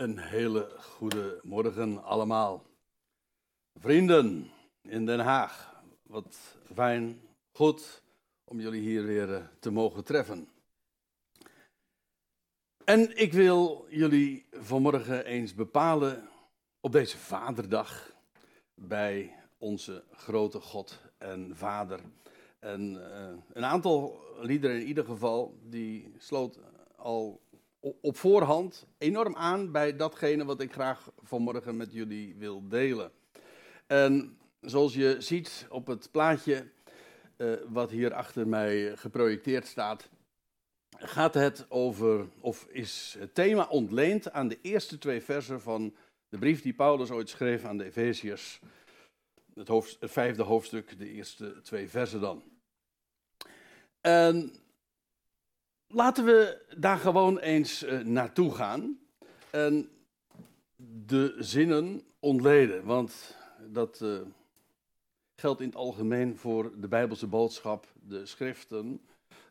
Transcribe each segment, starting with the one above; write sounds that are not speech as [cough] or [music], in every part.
Een hele goede morgen allemaal. Vrienden in Den Haag, wat fijn, goed om jullie hier weer eh, te mogen treffen. En ik wil jullie vanmorgen eens bepalen op deze Vaderdag bij onze grote God en Vader. En uh, een aantal liederen in ieder geval, die sloot al op voorhand enorm aan bij datgene wat ik graag vanmorgen met jullie wil delen. En zoals je ziet op het plaatje uh, wat hier achter mij geprojecteerd staat, gaat het over, of is het thema ontleend aan de eerste twee versen van de brief die Paulus ooit schreef aan de Efeziërs. Het, het vijfde hoofdstuk, de eerste twee versen dan. En laten we daar gewoon eens uh, naartoe gaan en de zinnen ontleden. Want dat uh, geldt in het algemeen voor de Bijbelse boodschap. De schriften,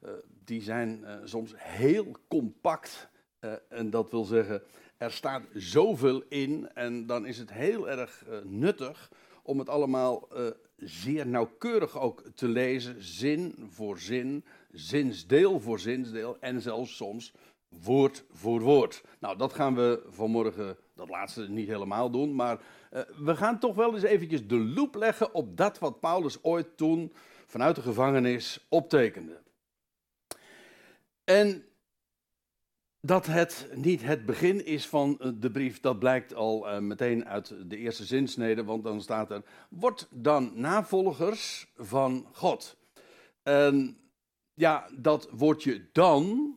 uh, die zijn soms heel compact. en dat wil zeggen, er staat zoveel in en dan is het heel erg nuttig om het allemaal zeer nauwkeurig ook te lezen, zin voor zin, zinsdeel voor zinsdeel en zelfs soms woord voor woord. Nou, dat gaan we vanmorgen, dat laatste niet helemaal doen, maar uh, we gaan toch wel eens eventjes de loep leggen op dat wat Paulus ooit toen vanuit de gevangenis optekende. En dat het niet het begin is van eh, de brief, dat blijkt al uh, meteen uit de eerste zinsnede, want dan staat er: Word dan navolgers van God. En ja, dat woordje dan,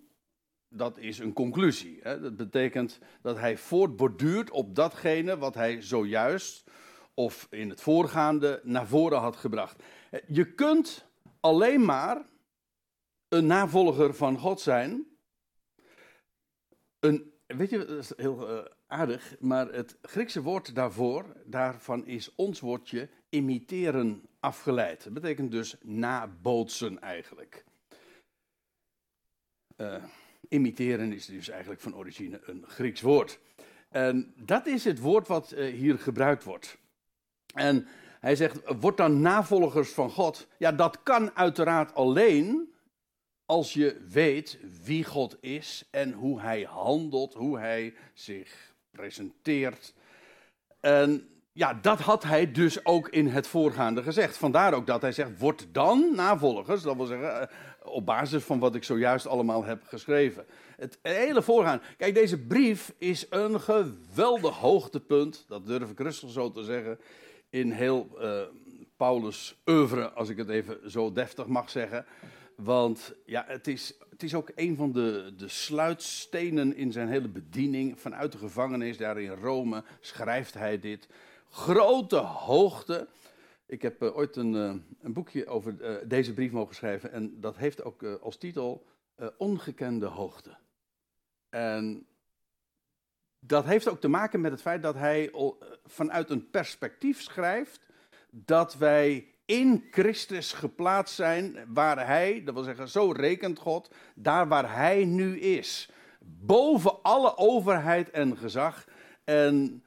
dat is een conclusie. Hè? Dat betekent dat hij voortborduurt op datgene wat hij zojuist of in het voorgaande naar voren had gebracht. Je kunt alleen maar een navolger van God zijn een, weet je, dat is heel uh, aardig, maar het Griekse woord daarvoor, daarvan is ons woordje imiteren afgeleid. Dat betekent dus nabootsen eigenlijk. Uh, imiteren is dus eigenlijk van origine een Grieks woord. En dat is het woord wat uh, hier gebruikt wordt. En hij zegt, word dan navolgers van God. Ja, dat kan uiteraard alleen als je weet wie God is en hoe hij handelt, hoe hij zich presenteert. En ja, dat had hij dus ook in het voorgaande gezegd. Vandaar ook dat hij zegt, word dan navolgers. Dat wil zeggen, eh, op basis van wat ik zojuist allemaal heb geschreven. Het hele voorgaan. Kijk, deze brief is een geweldig hoogtepunt, dat durf ik rustig zo te zeggen, in heel uh, Paulus' oeuvre, als ik het even zo deftig mag zeggen. Want ja, het is, het is ook een van de, de sluitstenen in zijn hele bediening. Vanuit de gevangenis daar in Rome schrijft hij dit. Grote hoogte. Ik heb uh, ooit een, uh, een, boekje over uh, deze brief mogen schrijven. En dat heeft ook als titel Ongekende Hoogte. En dat heeft ook te maken met het feit dat hij vanuit een perspectief schrijft. Dat wij in Christus geplaatst zijn, waar Hij, dat wil zeggen, zo rekent God, daar waar Hij nu is. Boven alle overheid en gezag en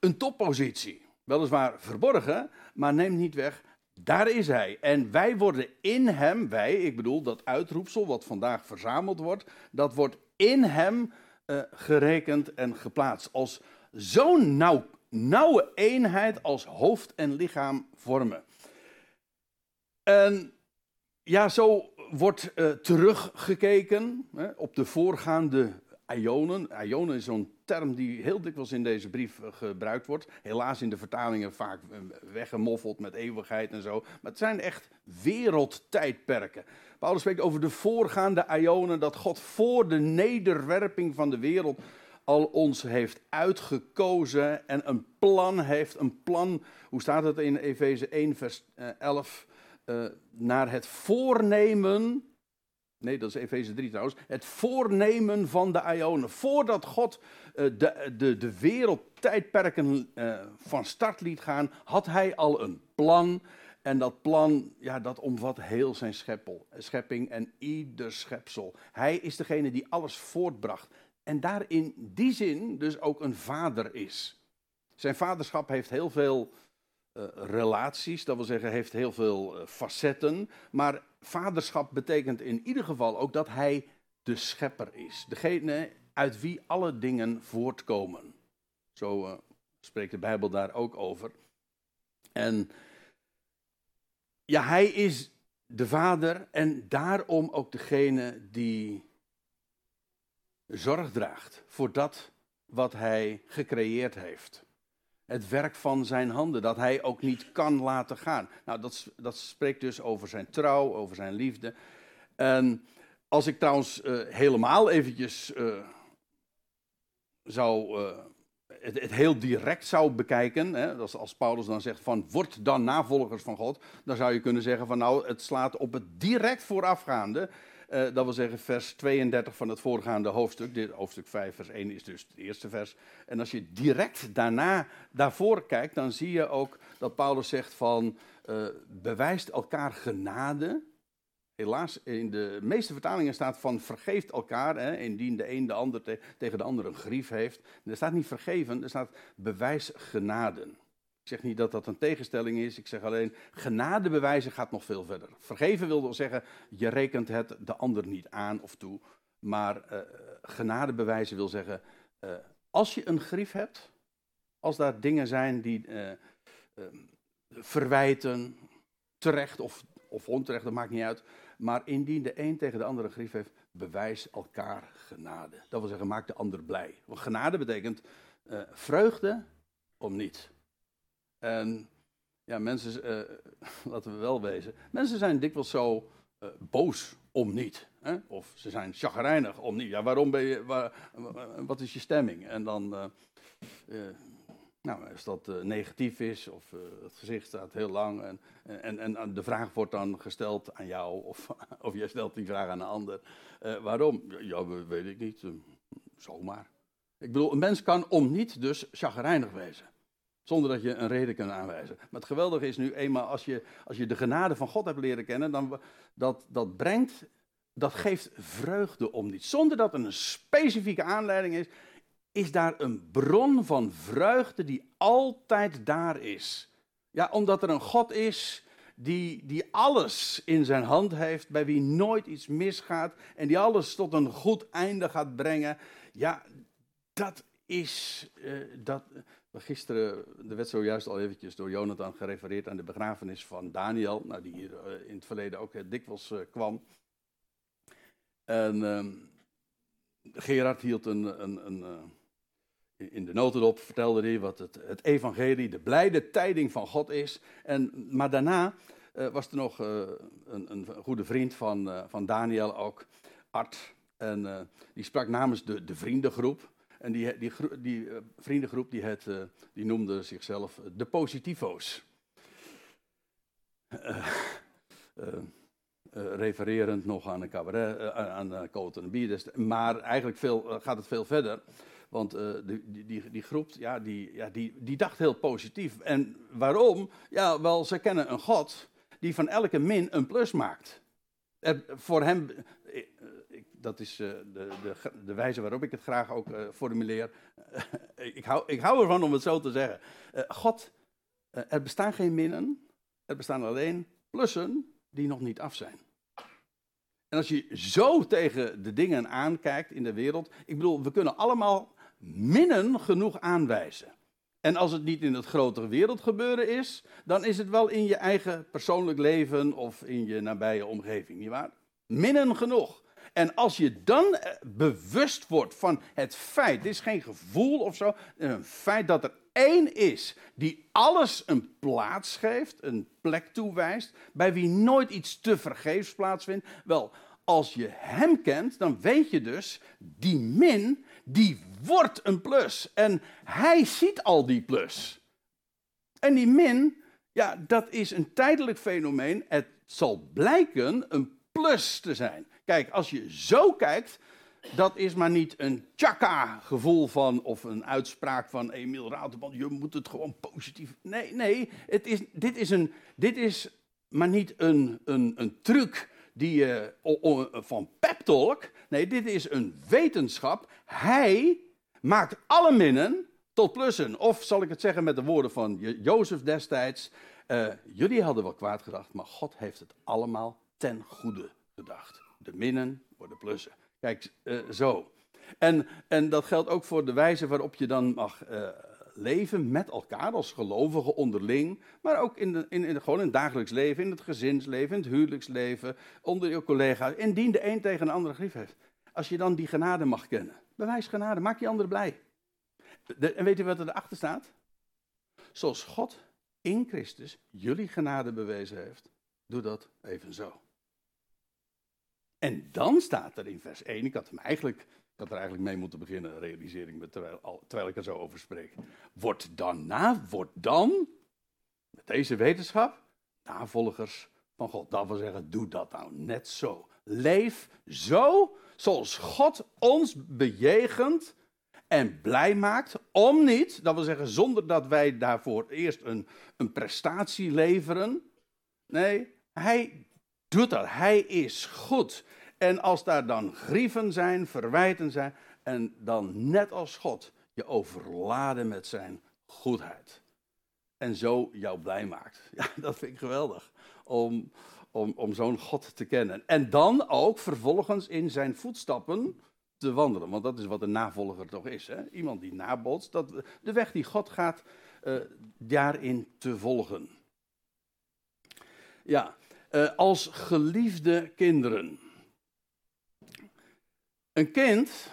een toppositie. Weliswaar verborgen, maar neemt niet weg, daar is Hij. En wij worden in Hem, wij, ik bedoel dat uitroepsel wat vandaag verzameld wordt, dat wordt in Hem uh, gerekend en geplaatst. Als zo'n nauw, nauwe eenheid als hoofd en lichaam vormen. En ja, zo wordt uh, teruggekeken hè, op de voorgaande ionen. Ionen is zo'n term die heel dikwijls in deze brief uh, gebruikt wordt. Helaas in de vertalingen vaak uh, weggemoffeld met eeuwigheid en zo. Maar het zijn echt wereldtijdperken. Paulus spreekt over de voorgaande ionen, dat God voor de nederwerping van de wereld al ons heeft uitgekozen en een plan heeft. Een plan, hoe staat het in Efeze 1, vers 11? uh, naar het voornemen. Nee, dat is Efeze 3 trouwens. Het voornemen van de Ionen. Voordat God uh, de, de, de wereldtijdperken uh, van start liet gaan, had hij al een plan. En dat plan, ja, dat omvat heel zijn scheppel, schepping en ieder schepsel. Hij is degene die alles voortbracht. en daar in die zin dus ook een vader is. Zijn vaderschap heeft heel veel uh, relaties, dat wil zeggen, heeft heel veel uh, facetten. Maar vaderschap betekent in ieder geval ook dat hij de schepper is. Degene uit wie alle dingen voortkomen. Zo uh, spreekt de Bijbel daar ook over. En ja, hij is de vader en daarom ook degene die zorg draagt voor dat wat hij gecreëerd heeft. Het werk van zijn handen, dat hij ook niet kan laten gaan. Nou, dat, dat spreekt dus over zijn trouw, over zijn liefde. En als ik trouwens uh, helemaal eventjes uh, zou het, het, heel direct zou bekijken, hè, als, als Paulus dan zegt van word dan navolgers van God, dan zou je kunnen zeggen van nou het slaat op het direct voorafgaande, uh, dat wil zeggen vers 32 van het voorgaande hoofdstuk, dit hoofdstuk 5 vers 1 is dus het eerste vers. En als je direct daarna daarvoor kijkt, dan zie je ook dat Paulus zegt van uh, bewijst elkaar genade Helaas, in de meeste vertalingen staat van vergeeft elkaar, hè, indien de een de ander tegen de ander een grief heeft. er staat niet vergeven, er staat bewijs genaden. Ik zeg niet dat dat een tegenstelling is, ik zeg alleen genade bewijzen gaat nog veel verder. Vergeven wil wel zeggen, je rekent het de ander niet aan of toe. Maar uh, genade bewijzen wil zeggen, uh, als je een grief hebt, als daar dingen zijn die uh, verwijten, terecht of, of onterecht, dat maakt niet uit. Maar indien de een tegen de andere grief heeft, bewijs elkaar genade. Dat wil zeggen, maak de ander blij. Want genade betekent vreugde om niet. En ja, mensen, uh, [laughs] laten we wel wezen, mensen zijn dikwijls zo uh, boos om niet. Hè? Of ze zijn chagrijnig om niet. Ja, waarom ben je, waar, wat is je stemming? En dan nou, als dat negatief is of het gezicht staat heel lang en, en, en de vraag wordt dan gesteld aan jou of, [laughs] of jij stelt die vraag aan een ander. Waarom? Ja, weet ik niet. zomaar. Ik bedoel, een mens kan om niet dus chagrijnig wezen. Zonder dat je een reden kunt aanwijzen. Maar het geweldige is nu eenmaal als je, als je de genade van God hebt leren kennen, dan dat, dat brengt, dat geeft vreugde om niet. Zonder dat er een specifieke aanleiding is, is daar een bron van vreugde die altijd daar is. Ja, omdat er een God is die, die alles in zijn hand heeft, bij wie nooit iets misgaat en die alles tot een goed einde gaat brengen. Ja, dat is, uh, dat, gisteren, er werd zojuist al eventjes door Jonathan gerefereerd aan de begrafenis van Daniel, nou, die hier uh, in het verleden ook uh, dikwijls kwam. En ehm, Gerard hield een, een, een in de notendop vertelde hij wat het, het, evangelie, de blijde tijding van God is. En, maar daarna was er nog een, een, goede vriend van, van Daniel ook, Art. En die sprak namens de, de vriendengroep. En die, die, die vriendengroep die, het, die noemde zichzelf de positivo's. refererend nog aan een cabaret, aan uh, Bier. Maar eigenlijk veel, gaat het veel verder. Want die, die, die, groep, ja, die, ja, die, die dacht heel positief. En waarom? Ja, wel, ze kennen een God die van elke min een plus maakt. Voor hem, eh, dat is uh, de, de, de, wijze waarop ik het graag ook uh, formuleer. [laughs] ik, hou, ik hou ervan om het zo te zeggen. God, er bestaan geen minnen, er bestaan alleen plussen die nog niet af zijn. En als je zo tegen de dingen aankijkt in de wereld, ik bedoel, we kunnen allemaal minnen genoeg aanwijzen. En als het niet in het grotere wereldgebeuren is, dan is het wel in je eigen persoonlijk leven of in je nabije omgeving, nietwaar? Minnen genoeg. En als je dan eh, bewust wordt van het feit, dit is geen gevoel of zo, een feit dat er één is die alles een plaats geeft, een plek toewijst, bij wie nooit iets te vergeefs plaatsvindt, wel, als je hem kent, dan weet je dus, die min, die wordt een plus. En hij ziet al die plus. En die min, ja, dat is een tijdelijk fenomeen. Het zal blijken een plus te zijn. Kijk, als je zo kijkt, dat is maar niet een tjaka gevoel van, of een uitspraak van Emiel Rauterman, je moet het gewoon positief. Nee, nee, het is, dit, is een, dit is maar niet een, een, een truc die je van pep talk. Nee, dit is een wetenschap. Hij maakt alle minnen tot plussen. Of zal ik het zeggen met de woorden van Jozef destijds. Uh, jullie hadden wel kwaad gedacht, maar God heeft het allemaal ten goede gedacht. De minnen worden plussen. Kijk, uh, zo. En, en dat geldt ook voor de wijze waarop je dan mag uh, leven met elkaar als gelovigen onderling. Maar ook in, de, in, in, gewoon in het dagelijks leven, in het gezinsleven, in het huwelijksleven, onder je collega's. Indien de een tegen een andere grief heeft. Als je dan die genade mag kennen. Bewijs genade, maak je anderen blij. en weet u wat er erachter staat? Zoals God in Christus jullie genade bewezen heeft, doe dat evenzo. En dan staat er in vers 1, ik had hem eigenlijk, ik had er eigenlijk mee moeten beginnen, realiseer ik me terwijl, terwijl ik er zo over spreek. Wordt dan na, wordt dan, met deze wetenschap, navolgers van God. Dat wil zeggen, doe dat nou net zo. Leef zo zoals God ons bejegent en blij maakt, om niet, dat wil zeggen zonder dat wij daarvoor eerst een, een prestatie leveren. Nee, hij doet dat. Hij is goed. En als daar dan grieven zijn, verwijten zijn, en dan net als God je overladen met zijn goedheid. En zo jou blij maakt. [laughs] Ja, dat vind ik geweldig. Om, om, om zo'n God te kennen. En dan ook vervolgens in zijn voetstappen te wandelen. Want dat is wat een navolger toch is. Hè? Iemand die nabotst. Dat, de weg die God gaat, uh, daarin te volgen. Ja, uh, als geliefde kinderen. Een kind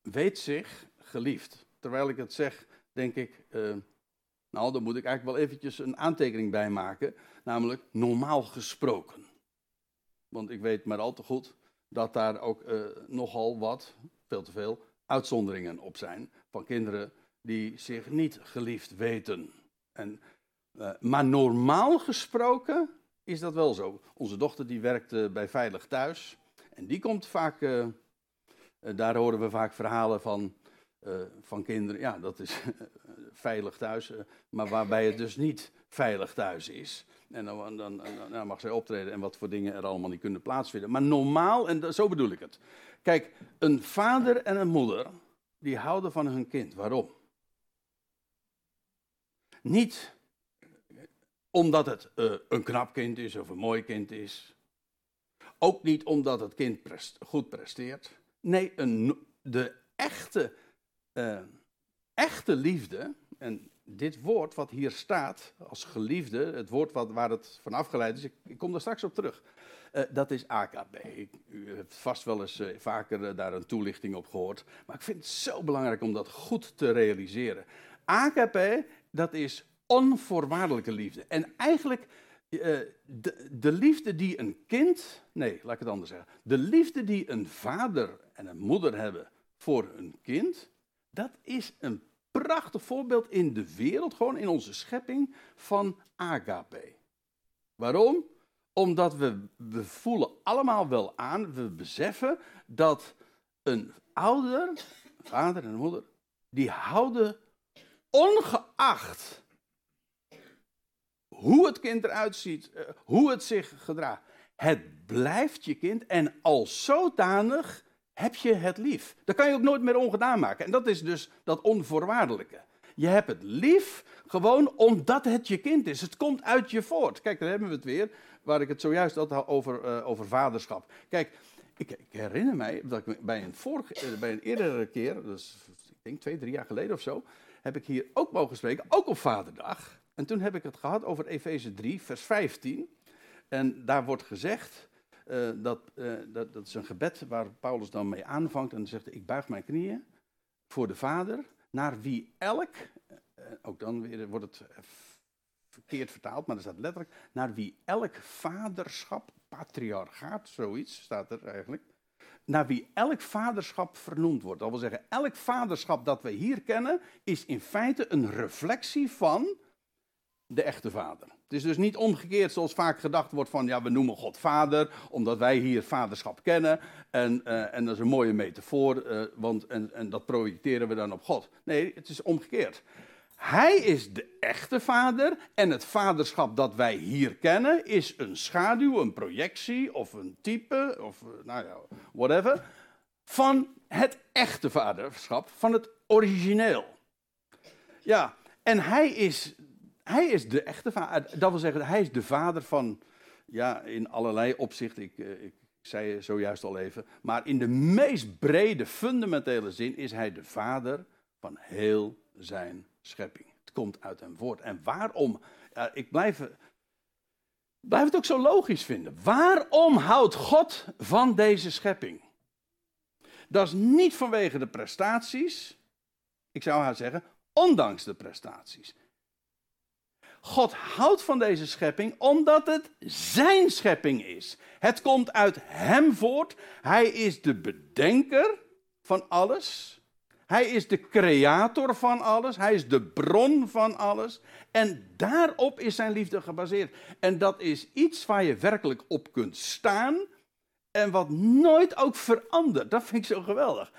weet zich geliefd. Terwijl ik het zeg, denk ik, uh, nou, dan moet ik eigenlijk wel eventjes een aantekening bij maken. Namelijk normaal gesproken. Want ik weet maar al te goed dat daar ook uh, nogal wat, veel te veel, uitzonderingen op zijn. Van kinderen die zich niet geliefd weten. En, maar normaal gesproken is dat wel zo. Onze dochter die werkt uh, bij Veilig Thuis. En die komt vaak, daar horen we vaak verhalen van, van kinderen. Ja, dat is [laughs] veilig thuis, maar waarbij het dus niet veilig thuis is. En dan, dan, dan, mag zij optreden en wat voor dingen er allemaal niet kunnen plaatsvinden. Maar normaal, en zo bedoel ik het. Kijk, een vader en een moeder, die houden van hun kind. Waarom? Niet omdat het uh, een knap kind is of een mooi kind is. Ook niet omdat het kind goed presteert. Nee, een, de echte, uh, echte liefde, en dit woord wat hier staat als geliefde, het woord wat, waar het van afgeleid is, ik, ik kom daar straks op terug. Uh, dat is AKB. u hebt vast wel eens vaker daar een toelichting op gehoord. Maar ik vind het zo belangrijk om dat goed te realiseren. AKP, dat is onvoorwaardelijke liefde. En eigenlijk de, de liefde die een kind, nee, laat ik het anders zeggen. De liefde die een vader en een moeder hebben voor een kind, dat is een prachtig voorbeeld in de wereld, gewoon in onze schepping, van agape. Waarom? Omdat we, we voelen allemaal wel aan, we beseffen dat een ouder, vader en moeder, die houden ongeacht hoe het kind eruit ziet, eh, hoe het zich gedraagt. Het blijft je kind en als zodanig heb je het lief. Dat kan je ook nooit meer ongedaan maken. En dat is dus dat onvoorwaardelijke. Je hebt het lief gewoon omdat het je kind is. Het komt uit je voort. Kijk, daar hebben we het weer, waar ik het zojuist had over, uh, over vaderschap. Kijk, ik, ik, herinner mij dat ik bij een, vorige, eh, bij een eerdere keer, dus ik denk twee, drie jaar geleden of zo, heb ik hier ook mogen spreken, ook op Vaderdag. En toen heb ik het gehad over Efeze 3, vers 15. En daar wordt gezegd, uh, dat, uh, dat, dat is een gebed waar Paulus dan mee aanvangt en zegt: Ik buig mijn knieën voor de Vader, naar wie elk, uh, ook dan weer wordt het verkeerd vertaald, maar er staat letterlijk: naar wie elk vaderschap, patriarchaat, zoiets staat er eigenlijk. Naar wie elk vaderschap vernoemd wordt. Dat wil zeggen, elk vaderschap dat we hier kennen, is in feite een reflectie van de echte vader. Het is dus niet omgekeerd zoals vaak gedacht wordt van ja, we noemen God vader, omdat wij hier vaderschap kennen. En, uh, en dat is een mooie metafoor, uh, want, en, en dat projecteren we dan op God. Nee, het is omgekeerd. hij is de echte vader en het vaderschap dat wij hier kennen is een schaduw, een projectie of een type of eh, nou ja, whatever van het echte vaderschap, van het origineel. Ja, en hij is, hij is de echte vader. Dat wil zeggen, hij is de vader van, ja, in allerlei opzichten. Ik, eh, ik zei zojuist al even. Maar in de meest brede, fundamentele zin is hij de vader van heel zijn schepping. Het komt uit een woord. En waarom? Ik blijf, blijf het ook zo logisch vinden. Waarom houdt God van deze schepping? Dat is niet vanwege de prestaties. Ik zou haar zeggen, ondanks de prestaties. God houdt van deze schepping omdat het zijn schepping is. Het komt uit hem voort. Hij is de bedenker van alles. Hij is de creator van alles. Hij is de bron van alles. En daarop is zijn liefde gebaseerd. En dat is iets waar je werkelijk op kunt staan. En wat nooit ook verandert. Dat vind ik zo geweldig.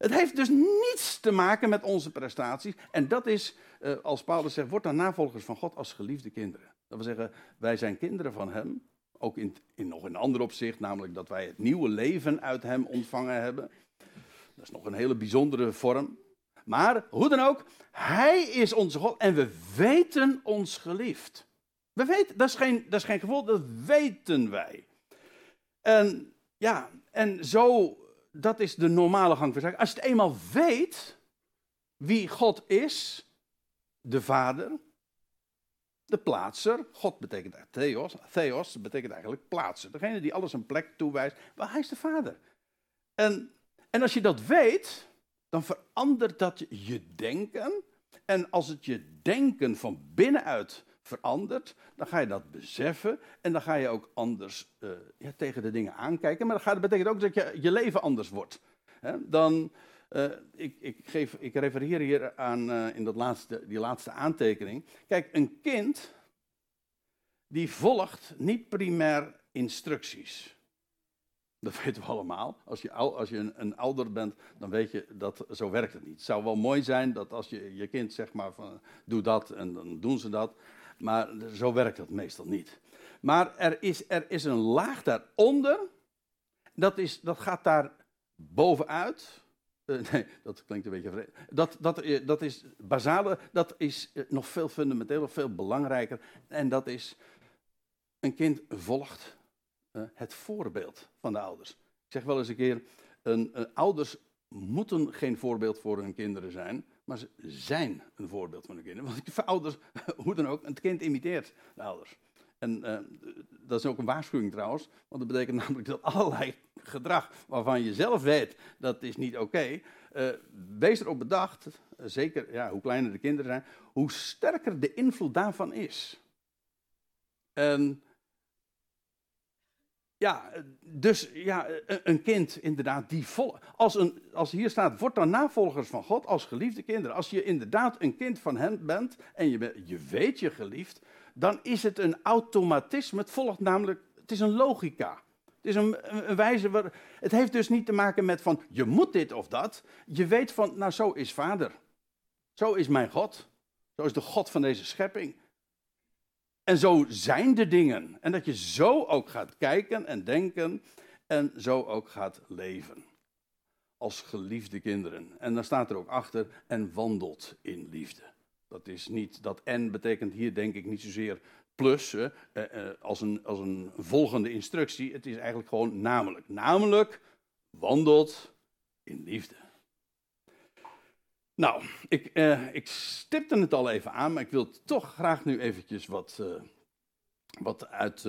Het heeft dus niets te maken met onze prestaties. En dat is, als Paulus zegt, word dan navolgers van God als geliefde kinderen. Dat wil zeggen, wij zijn kinderen van Hem. Ook in, in nog een ander opzicht, namelijk dat wij het nieuwe leven uit Hem ontvangen hebben. Dat is nog een hele bijzondere vorm. Maar hoe dan ook, Hij is onze God en we weten ons geliefd. We weten, dat is geen, dat is geen gevoel, dat weten wij. En ja, en zo dat is de normale gang van zaken. Als je het eenmaal weet wie God is, de Vader, de plaatser. God betekent theos. Theos betekent eigenlijk plaatser. Degene die alles een plek toewijst. Maar hij is de Vader. En, en als je dat weet, dan verandert dat je denken. En als het je denken van binnenuit verandert, dan ga je dat beseffen en dan ga je ook anders uh, ja, tegen de dingen aankijken. Maar dat betekent ook dat je, je leven anders wordt. Dan, uh, ik, ik, geef, ik refereer hier aan uh, in dat laatste, die laatste aantekening. Kijk, een kind die volgt niet primair instructies. Dat [laughs] weten we allemaal. Als je, als je een, een, ouder bent, dan weet je dat zo werkt het niet. Het zou wel mooi zijn dat als je je kind zegt maar van doe dat en dan doen ze dat. Maar zo werkt dat meestal niet. Maar er is, er is een laag daaronder. Dat, is, dat gaat daar bovenuit. Uh, [laughs] nee, dat klinkt een beetje vreemd. Dat, dat, eh, dat is basale, dat is eh, nog veel fundamenteler, veel belangrijker. En dat is, een kind volgt het voorbeeld van de ouders. Ik zeg wel eens een keer, een, ouders moeten geen voorbeeld voor hun kinderen zijn, maar ze zijn een voorbeeld van de kinderen. Want de [laughs] ouders, [laughs] hoe dan ook, het kind imiteert de ouders. En uh, dat is ook een waarschuwing trouwens, want dat betekent [laughs] namelijk dat allerlei gedrag waarvan je zelf weet dat is niet oké, uh, wees erop bedacht, zeker ja, hoe kleiner de kinderen zijn, hoe sterker de invloed daarvan is. En ja, dus ja, een kind inderdaad die vol. Als, een, als hier staat, word dan navolgers van God als geliefde kinderen. Als je inderdaad een kind van hen bent en je, je weet je geliefd, dan is het een automatisme. Het volgt namelijk, het is een logica. Het is een, een, wijze waar. Het heeft dus niet te maken met van je moet dit of dat. Je weet van, nou zo is vader. Zo is mijn God. Zo is de God van deze schepping. En zo zijn de dingen. En dat je zo ook gaat kijken en denken en zo ook gaat leven. Als geliefde kinderen. En dan staat er ook achter en wandelt in liefde. Dat is niet, dat en betekent hier denk ik niet zozeer plus eh, eh, als, een, als een volgende instructie. Het is eigenlijk gewoon namelijk. Namelijk wandelt in liefde. Nou, ik, eh, ik stipte het al even aan, maar ik wil toch graag nu eventjes wat, uh, wat uit,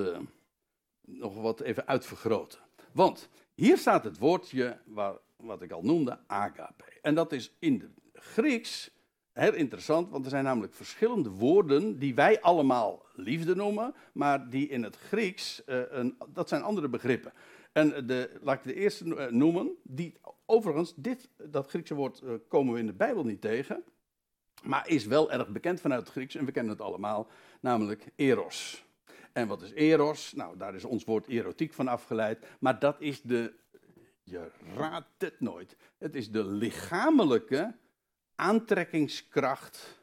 nog wat even uitvergroten. Want hier staat het woordje waar, wat ik al noemde, agape. En dat is in het Grieks heel interessant, want er zijn namelijk verschillende woorden die wij allemaal liefde noemen, maar die in het Grieks, uh, een, dat zijn andere begrippen. En de, laat ik de eerste noemen, die Overigens, dit, dat Griekse woord komen we in de Bijbel niet tegen, maar is wel erg bekend vanuit het Grieks en we kennen het allemaal, namelijk eros. En wat is eros? Nou, daar is ons woord erotiek van afgeleid, maar dat is de, je raadt het nooit, het is de lichamelijke aantrekkingskracht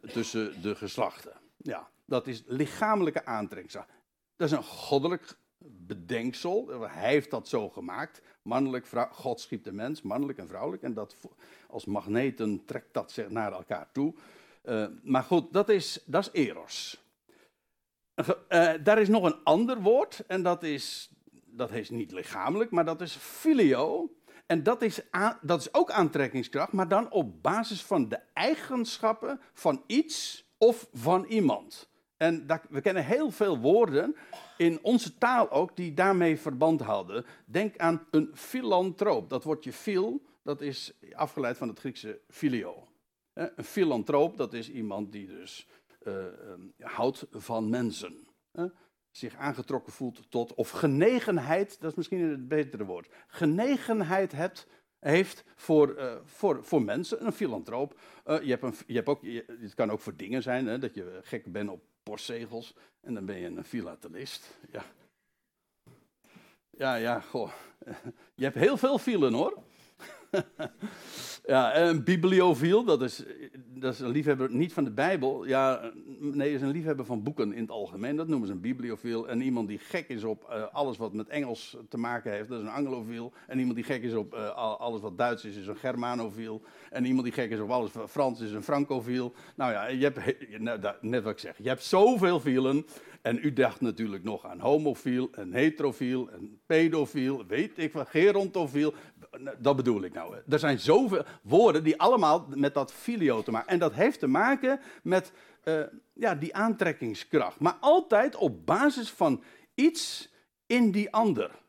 tussen de geslachten. Ja, dat is lichamelijke aantrekkingskracht. Dat is een goddelijk bedenksel. Hij heeft dat zo gemaakt. Mannelijk, vrouw, God schiep de mens, mannelijk en vrouwelijk. En dat als magneten trekt dat zich naar elkaar toe. Uh, maar goed, dat is, dat is eros. Uh, daar is nog een ander woord. En dat is, dat is niet lichamelijk, maar dat is filio. En dat is, dat is ook aantrekkingskracht, maar dan op basis van de eigenschappen van iets of van iemand. En we kennen heel veel woorden in onze taal ook die daarmee verband houden. Denk aan een filantroop. Dat woordje fil, dat is afgeleid van het Griekse filio. Een filantroop, dat is iemand die dus uh, houdt van mensen. Zich aangetrokken voelt tot, of genegenheid, dat is misschien het betere woord. Genegenheid hebt, heeft voor, uh, voor, voor mensen, een filantroop. Uh, je, hebt een, je hebt ook, het kan ook voor dingen zijn, hè, dat je gek bent op postzegels en dan ben je een filatelist. Ja. Ja, ja, goh. [laughs] Je hebt heel veel filen hoor. [laughs] ja, een bibliofiel, dat is, dat is een liefhebber niet van de Bijbel. Ja, nee, is een liefhebber van boeken in het algemeen. Dat noemen ze een bibliofiel. En iemand die gek is op uh, alles wat met Engels te maken heeft, dat is een anglofiel. En iemand die gek is op uh, alles wat Duits is, is een germanofiel. En iemand die gek is op alles wat Frans is, een francofiel. Nou ja, je hebt, nou, net wat ik zeg, je hebt zoveel fielen. En u dacht natuurlijk nog aan homofiel, en heterofiel, en pedofiel, weet ik wat, gerontofiel. Dat bedoel ik nou. Er zijn zoveel woorden die allemaal met dat filio te maken. En dat heeft te maken met uh, ja, die aantrekkingskracht. Maar altijd op basis van iets in die ander.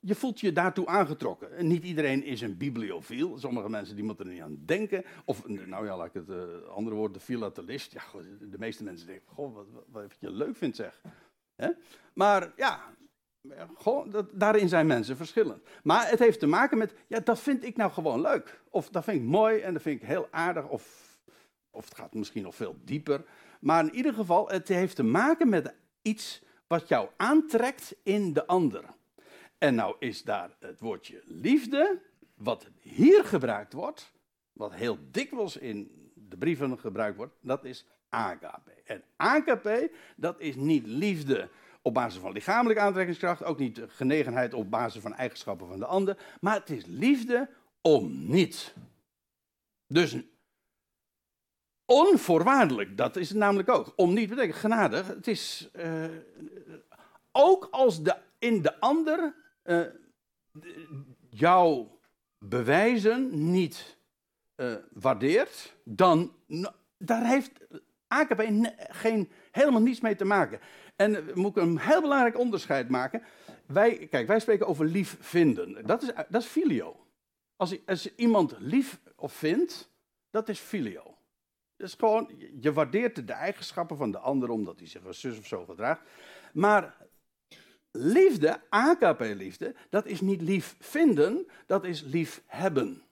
Je voelt je daartoe aangetrokken. En niet iedereen is een bibliofiel. Sommige mensen die moeten er niet aan denken. Of, nou ja, laat ik het uh, andere woord, de filatelist. Ja, de meeste mensen denken, goh, wat, wat, wat je leuk vindt zeg. Maar ja, goh, dat, daarin zijn mensen verschillend. Maar het heeft te maken met, ja, dat vind ik nou gewoon leuk. Of dat vind ik mooi en dat vind ik heel aardig. Of, of het gaat misschien nog veel dieper. Maar in ieder geval, het heeft te maken met iets wat jou aantrekt in de ander. En nou is daar het woordje liefde, wat hier gebruikt wordt, wat heel dikwijls in de brieven gebruikt wordt, dat is agape. En agape, dat is niet liefde op basis van lichamelijke aantrekkingskracht, ook niet genegenheid op basis van eigenschappen van de ander, maar het is liefde om niet. Dus onvoorwaardelijk, dat is het namelijk ook. Om niet betekent genadig, het is uh, ook als de, in de ander uh, jouw bewijzen niet uh, waardeert, dan daar heeft AKP geen, helemaal niets mee te maken. En uh, moet ik een heel belangrijk onderscheid maken. Wij, kijk, wij spreken over lief vinden. Dat is, dat is filio. Als, als iemand lief of vindt, dat is filio. Dat is gewoon, je waardeert de eigenschappen van de ander omdat hij zich als zus of zo gedraagt. Maar liefde, AKP-liefde, dat is niet lief vinden, dat is lief hebben.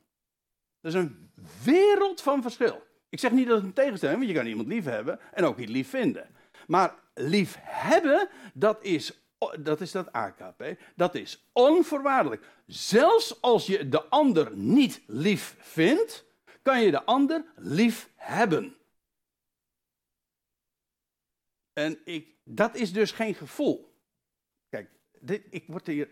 Dat is een wereld van verschil. Ik zeg niet dat het een tegenstelling is, want je kan iemand lief hebben en ook niet lief vinden. Maar lief hebben, dat is dat, is dat AKP, dat is onvoorwaardelijk. Zelfs als je de ander niet lief vindt, kan je de ander lief hebben. En ik, dat is dus geen gevoel dit, ik word hier,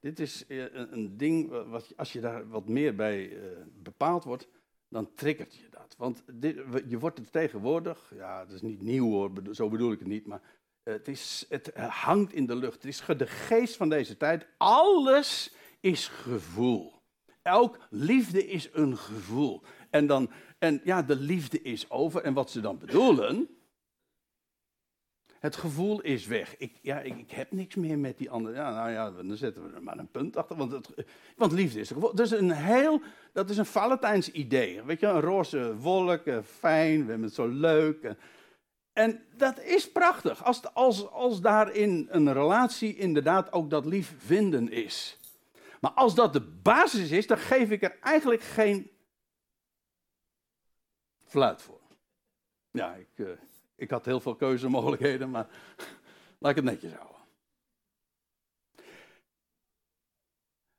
dit is eh, een, ding, wat, als je daar wat meer bij uh, bepaald wordt, dan triggert je dat. Want dit, je wordt er tegenwoordig, ja, het is niet nieuw hoor, zo bedoel ik het niet, maar het, is, het hangt in de lucht. Het is de geest van deze tijd. Alles is gevoel. Elk liefde is een gevoel. En, dan, en ja, de liefde is over. En wat ze dan bedoelen, het gevoel is weg. Ik, ja, ik, ik, heb niks meer met die andere. Ja, nou ja, dan zetten we er maar een punt achter. Want, het, want liefde is het gevoel. Is een heel, dat is een Valentijns idee. Weet je, een roze wolk, eh, fijn, we hebben het zo leuk. En, en dat is prachtig. Als, als, als daar in een relatie inderdaad ook dat lief vinden is. Maar als dat de basis is, dan geef ik er eigenlijk geen fluit voor. Ja, ik, uh, ik had heel veel keuzemogelijkheden, maar [laughs] laat ik het netjes houden.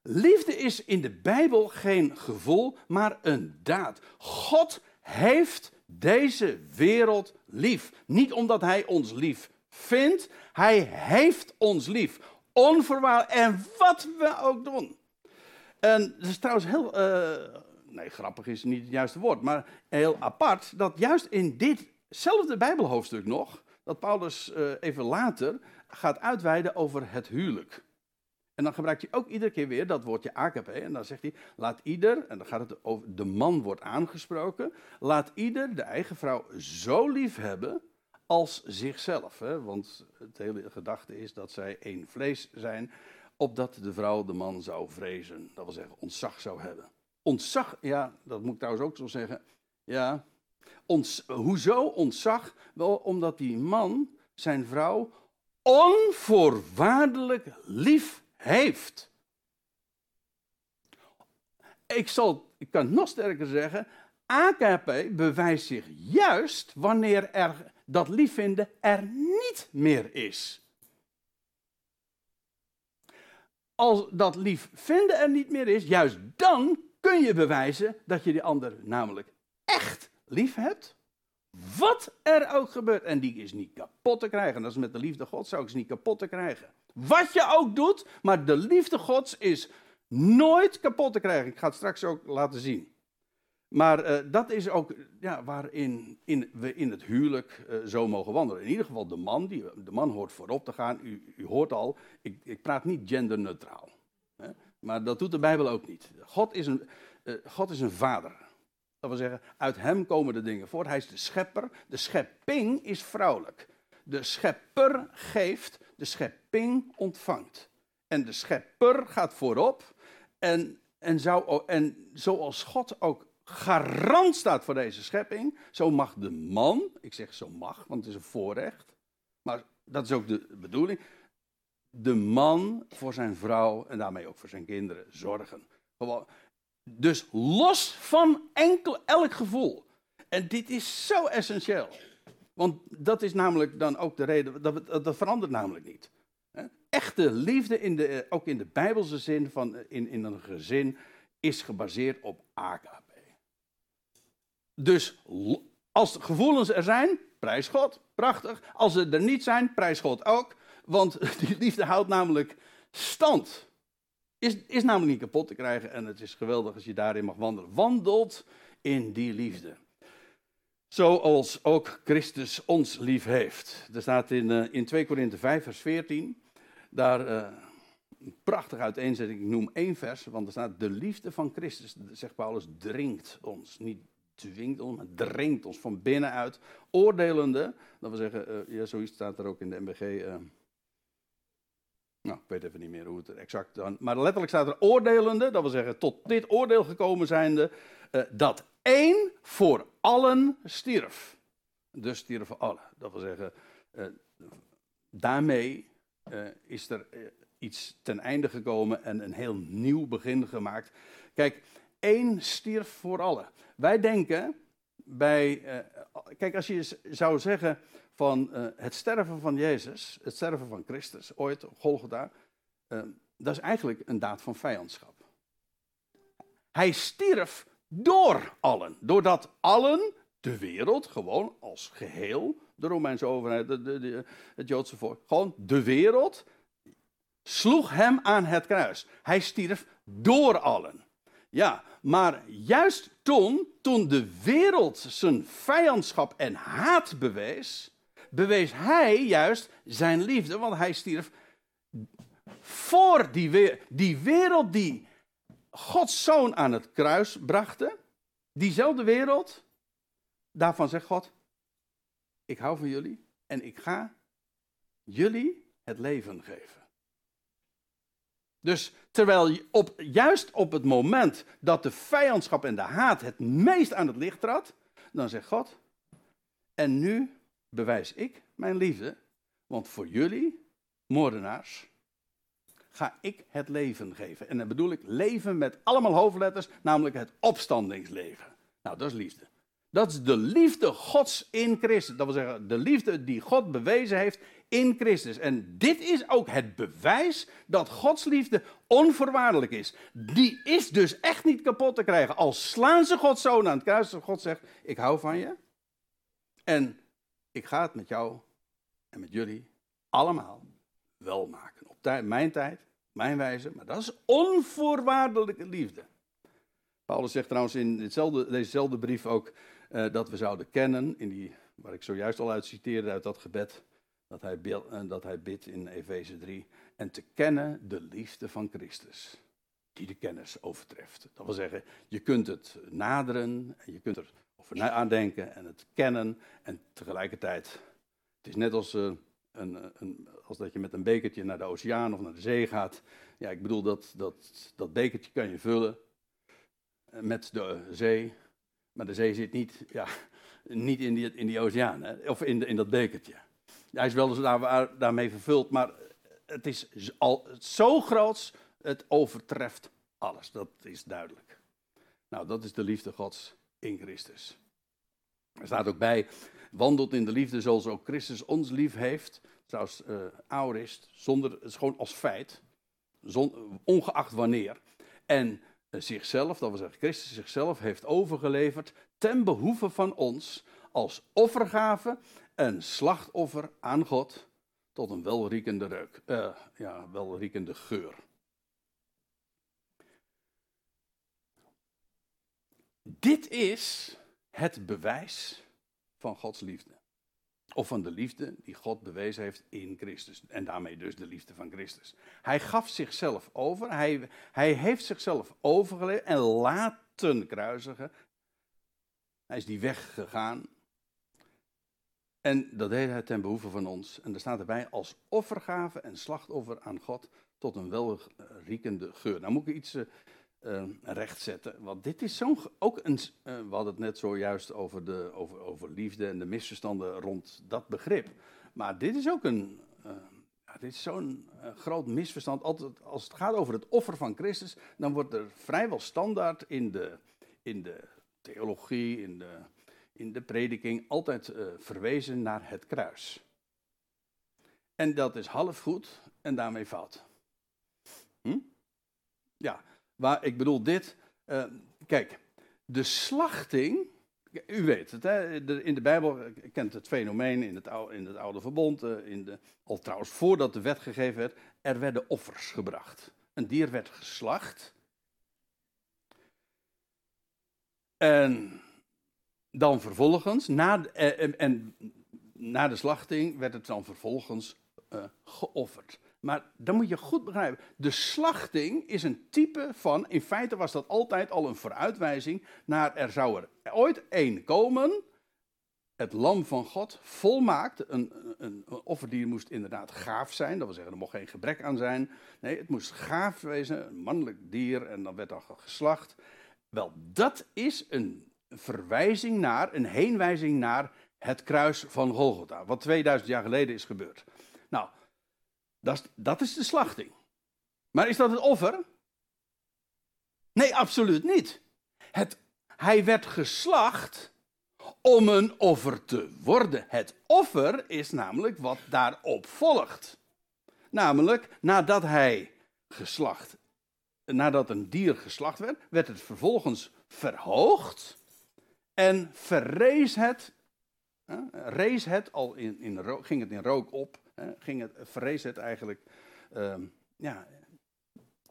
Liefde is in de Bijbel geen gevoel, maar een daad. God heeft deze wereld lief. Niet omdat hij ons lief vindt, hij heeft ons lief. Onvoorwaardelijk en wat we ook doen. En dat is trouwens heel, uh, nee grappig is niet het juiste woord, maar heel apart dat juist in ditzelfde Bijbelhoofdstuk nog, dat Paulus uh, even later gaat uitweiden over het huwelijk. En dan gebruikt hij ook iedere keer weer dat woordje agape. En dan zegt hij, laat ieder, en dan gaat het over de man wordt aangesproken, laat ieder de eigen vrouw zo lief hebben als zichzelf. Hè? Want het hele gedachte is dat zij één vlees zijn, opdat de vrouw de man zou vrezen. Dat wil zeggen, ontzag zou hebben. Ontzag, ja, dat moet ik trouwens ook zo zeggen. Ja, ons, hoezo ontzag? Wel omdat die man zijn vrouw onvoorwaardelijk lief heeft. Ik, zal, ik kan nog sterker zeggen, AKP bewijst zich juist wanneer er dat liefvinden er niet meer is. Als dat liefvinden er niet meer is, juist dan kun je bewijzen dat je die ander namelijk echt lief hebt. Wat er ook gebeurt. En die is niet kapot te krijgen. Dat is met de liefde Gods ook niet kapot te krijgen. Wat je ook doet, maar de liefde Gods is nooit kapot te krijgen. Ik ga het straks ook laten zien. Maar uh, dat is ook ja, waarin in, we in het huwelijk uh, zo mogen wandelen. In ieder geval de man, die, de man hoort voorop te gaan. U, u hoort al, ik, ik, praat niet genderneutraal. Hè? Maar dat doet de Bijbel ook niet. God is, een, uh, God is een vader. Dat wil zeggen, uit hem komen de dingen voort. Hij is de schepper. De schepping is vrouwelijk. De schepper geeft, de schepping ontvangt. En de schepper gaat voorop. En, en, zou, en zoals God ook garant staat voor deze schepping, zo mag de man, ik zeg zo mag, want het is een voorrecht, maar dat is ook de bedoeling, de man voor zijn vrouw en daarmee ook voor zijn kinderen zorgen. Dus los van enkel, elk gevoel. En dit is zo essentieel. Want dat is namelijk dan ook de reden, dat, dat verandert namelijk niet. Echte liefde, in de, ook in de Bijbelse zin van in, in een gezin, is gebaseerd op agape. Dus als gevoelens er zijn, prijs God, prachtig. Als ze er niet zijn, prijs God ook. Want [laughs] die liefde houdt namelijk stand. Is, is namelijk niet kapot te krijgen en het is geweldig als je daarin mag wandelen. Wandelt in die liefde. Zoals ook Christus ons lief heeft. Er staat in, uh, in 2 Korinthe 5, vers 14. Daar uh, een prachtige uiteenzetting. Ik noem één vers, want er staat: De liefde van Christus, zegt Paulus, dringt ons. Niet dwingt ons, maar dringt ons van binnenuit. Oordelende, dat wil zeggen, uh, ja, zoiets staat er ook in de MBG. Eh, nou, ik weet even niet meer hoe het exact dan. Maar letterlijk staat er oordelende, dat wil zeggen, tot dit oordeel gekomen zijnde, uh, dat één voor allen stierf. Dus stierven allen. Dat wil zeggen, daarmee is er iets ten einde gekomen en een heel nieuw begin gemaakt. Kijk, één stierf voor allen. Wij denken bij, kijk, als je zou zeggen van uh, het sterven van Jezus, het sterven van Christus, ooit op Golgotha, uh, dat is eigenlijk een daad van vijandschap. Hij stierf door allen, doordat allen, de wereld, gewoon als geheel, de Romeinse overheid, de, de, de, het Joodse volk, gewoon de wereld, sloeg hem aan het kruis. Hij stierf door allen. Ja, maar juist toen, toen de wereld zijn vijandschap en haat bewees, bewees hij juist zijn liefde, want hij stierf voor die, die wereld die Gods zoon aan het kruis bracht. Diezelfde wereld, daarvan zegt God, ik hou van jullie en ik ga jullie het leven geven. Dus terwijl op, juist op het moment dat de vijandschap en de haat het meest aan het licht trad, dan zegt God, en nu bewijs ik mijn liefde, want voor jullie, moordenaars, ga ik het leven geven. En dan bedoel ik leven met allemaal hoofdletters, namelijk het opstandingsleven. Nou, dat is liefde. Dat is de liefde Gods in Christus. Dat wil zeggen, de liefde die God bewezen heeft in Christus. En dit is ook het bewijs dat Gods liefde onvoorwaardelijk is. Die is dus echt niet kapot te krijgen. Als slaan ze Gods zoon aan het kruis, God zegt: Ik hou van je. En ik ga het met jou en met jullie allemaal wel maken. Op mijn tijd, mijn wijze. Maar dat is onvoorwaardelijke liefde. Paulus zegt trouwens in dezezelfde brief ook uh, dat we zouden kennen, in die, waar ik zojuist al uit citeerde, uit dat gebed dat hij, uh, hij bidt in Efeze 3. En te kennen de liefde van Christus, die de kennis overtreft. Dat wil zeggen, je kunt het naderen, en je kunt er over nadenken en het kennen. En tegelijkertijd, het is net als, uh, een, een, als dat je met een bekertje naar de oceaan of naar de zee gaat. Ja, ik bedoel, dat, dat, dat bekertje kan je vullen met de zee. Maar de zee zit niet, ja, niet in, die, in die oceaan, hè? of in, de, in dat bekertje. Hij is wel eens daar, daarmee vervuld, maar het is al zo groot, het overtreft alles. Dat is duidelijk. Nou, dat is de liefde Gods in Christus. Er staat ook bij, wandelt in de liefde zoals ook Christus ons lief heeft. Trouwens, uh, aorist, zonder, het gewoon als feit, ongeacht wanneer. En zichzelf, dat wil zeggen Christus zichzelf, heeft overgeleverd ten behoeve van ons als offergave en slachtoffer aan God tot een welriekende reuk, uh, ja, welriekende geur. Dit is het bewijs van Gods liefde. Of van de liefde die God bewezen heeft in Christus. En daarmee dus de liefde van Christus. Hij gaf zichzelf over. Hij, hij heeft zichzelf overgeleverd en laten kruisigen. Hij is die weg gegaan. En dat deed hij ten behoeve van ons. En er staat erbij als offergave en slachtoffer aan God tot een welriekende geur. Nou moet ik iets uh, uh. Want dit is zo'n, ook een, uh, we hadden het net zojuist over, de, over, over liefde en de misverstanden rond dat begrip. Maar dit is ook een, ja, dit is zo'n groot misverstand. Altijd, als het gaat over het offer van Christus, dan wordt er vrijwel standaard in de, in de theologie, in de, in de prediking, altijd verwezen naar het kruis. En dat is half goed en daarmee fout. Hm? Ja, Waar, ik bedoel dit. Uh, kijk, de slachting. U weet het, hè? in de Bijbel kent het fenomeen in het oude, in het oude verbond. Uh, in de, al trouwens, voordat de wet gegeven werd. Er werden offers gebracht. Een dier werd geslacht. En dan vervolgens, na, en, eh, en, na de slachting, werd het dan vervolgens geofferd. Maar dan moet je goed begrijpen, de slachting is een type van, in feite was dat altijd al een vooruitwijzing naar er zou er ooit één komen, het lam van God, volmaakt, een, een, offerdier moest inderdaad gaaf zijn, dat wil zeggen er mocht geen gebrek aan zijn, nee, het moest gaaf wezen, een mannelijk dier en dan werd dan geslacht. Wel, dat is een verwijzing naar, een heenwijzing naar het kruis van Golgotha, wat 2000 jaar geleden is gebeurd. Nou, dat is, dat is de slachting. Maar is dat het offer? Nee, absoluut niet. Het, hij werd geslacht om een offer te worden. Het offer is namelijk wat daarop volgt. Namelijk, nadat hij geslacht, nadat een dier geslacht werd, werd het vervolgens verhoogd en verrees het, rees het al in, in, ging het in rook op ging het, verrees het eigenlijk ehm, ja,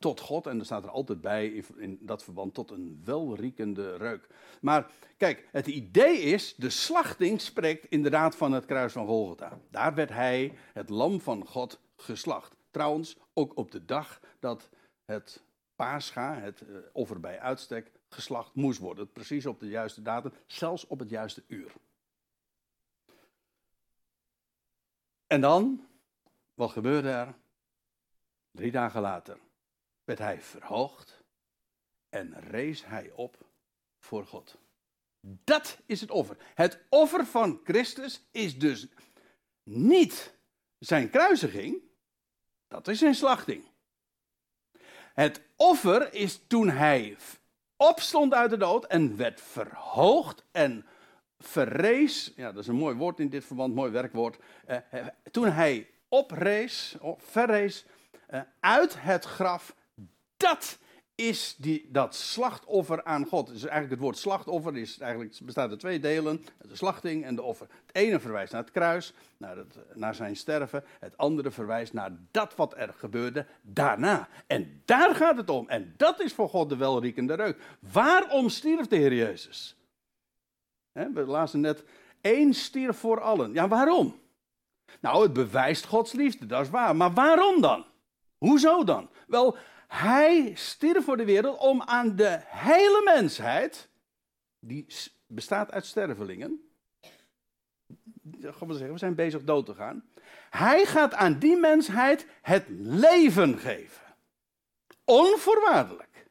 tot God. En er staat er altijd bij in, dat verband tot een welriekende reuk. Maar kijk, het idee is, de slachting spreekt inderdaad van het kruis van Golgotha. Daar werd hij, het lam van God, geslacht. Trouwens, ook op de dag dat het paascha, het uh, offer bij uitstek, geslacht moest worden. Precies op de juiste datum, zelfs op het juiste uur. En dan, wat gebeurde er? Drie dagen later werd hij verhoogd en rees hij op voor God. Dat is het offer. Het offer van Christus is dus niet zijn kruisiging, dat is zijn slachting. Het offer is toen hij opstond uit de dood en werd verhoogd en verrees, ja, dat is een mooi woord in dit verband, mooi werkwoord. Eh, eh, toen hij oprees, verrees uh, uit het graf, dat is die, dat slachtoffer aan God. Dus eigenlijk het woord slachtoffer is eigenlijk, bestaat uit twee delen. De slachting en de offer. Het ene verwijst naar het kruis, naar, het, naar zijn sterven. Het andere verwijst naar dat wat er gebeurde daarna. En daar gaat het om. En dat is voor God de welriekende reuk. Waarom stierf de Heer Jezus? We lazen net, één stierf voor allen. Ja, waarom? Nou, het bewijst Gods liefde, dat is waar. Maar waarom dan? Hoezo dan? Wel, hij stierf voor de wereld om aan de hele mensheid, die bestaat uit stervelingen, we zijn bezig dood te gaan. Hij gaat aan die mensheid het leven geven. Onvoorwaardelijk.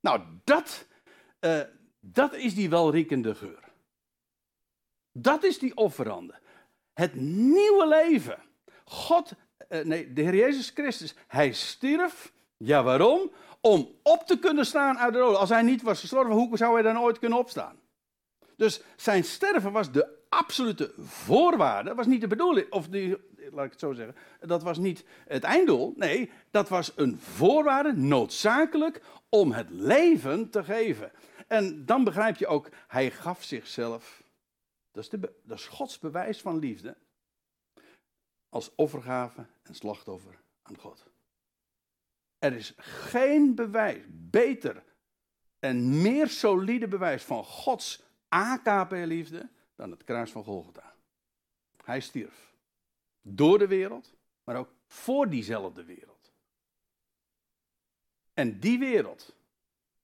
Nou, dat, uh, dat is die welriekende geur. Dat is die offerande. Het nieuwe leven. God, uh, nee, de Heer Jezus Christus, hij stierf ja, waarom? Om op te kunnen staan uit de dood. Als hij niet was gestorven, hoe zou hij dan ooit kunnen opstaan? Dus zijn sterven was de absolute voorwaarde, was niet de bedoeling, of die, laat ik het zo zeggen, dat was niet het einddoel. Nee, dat was een voorwaarde, noodzakelijk, om het leven te geven. En dan begrijp je ook, hij gaf zichzelf. Dat is, de, dat Gods bewijs van liefde. Als offergave en slachtoffer aan God. Er is geen bewijs, beter en meer solide bewijs van Gods AKP-liefde dan het kruis van Golgotha. Hij stierf. Door de wereld, maar ook voor diezelfde wereld. En die wereld,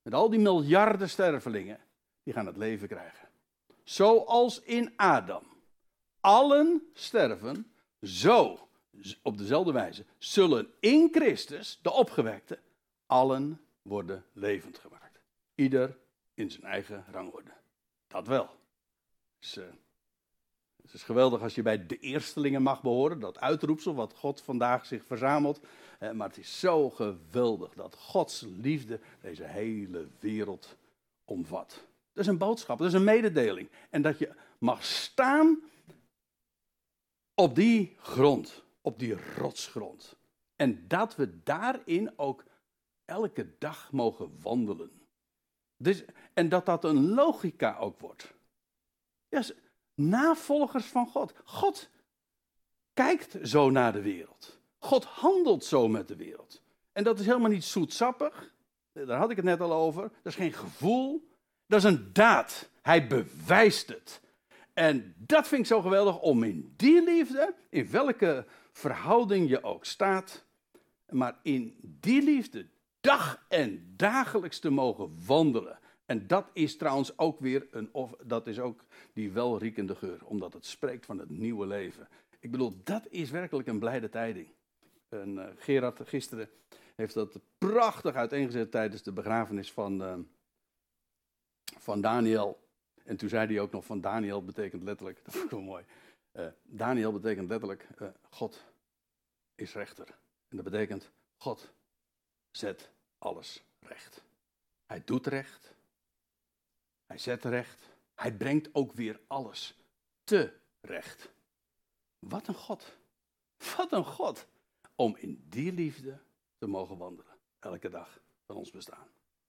met al die miljarden stervelingen, die gaan het leven krijgen. Zoals in Adam. Allen sterven, zo op dezelfde wijze, zullen in Christus, de opgewekte, allen worden levend gemaakt. Ieder in zijn eigen rangorde. Dat wel. Dus, het is geweldig als je bij de eerstelingen mag behoren, dat uitroepsel wat God vandaag zich verzamelt. Uh, maar het is zo geweldig dat Gods liefde deze hele wereld omvat. Dat is een boodschap, dat is een mededeling. En dat je mag staan op die grond op die rotsgrond. En dat we daarin ook elke dag mogen wandelen. Dus, en dat dat een logica ook wordt. Ja, navolgers van God. God kijkt zo naar de wereld. God handelt zo met de wereld. En dat is helemaal niet zoetsappig. Daar had ik het net al over. Dat is geen gevoel. Dat is een daad. Hij bewijst het. En dat vind ik zo geweldig om in die liefde, in welke verhouding je ook staat, maar in die liefde dag en dagelijks te mogen wandelen. En dat is trouwens ook weer een, of, dat is ook die welriekende geur, omdat het spreekt van het nieuwe leven. Ik bedoel, dat is werkelijk een blijde tijding. En, uh, Gerard gisteren heeft dat prachtig uiteengezet tijdens de begrafenis van, uh, van Daniel. En toen zei hij ook nog van Daniel betekent letterlijk, [laughs] dat vond ik wel mooi. Uh, Daniel betekent letterlijk uh, God is rechter. En dat betekent God zet alles recht. Hij doet recht. Hij zet recht. Hij brengt ook weer alles terecht. Wat een God. [laughs] Wat een God. Om in die liefde te mogen wandelen. Elke dag van ons bestaan.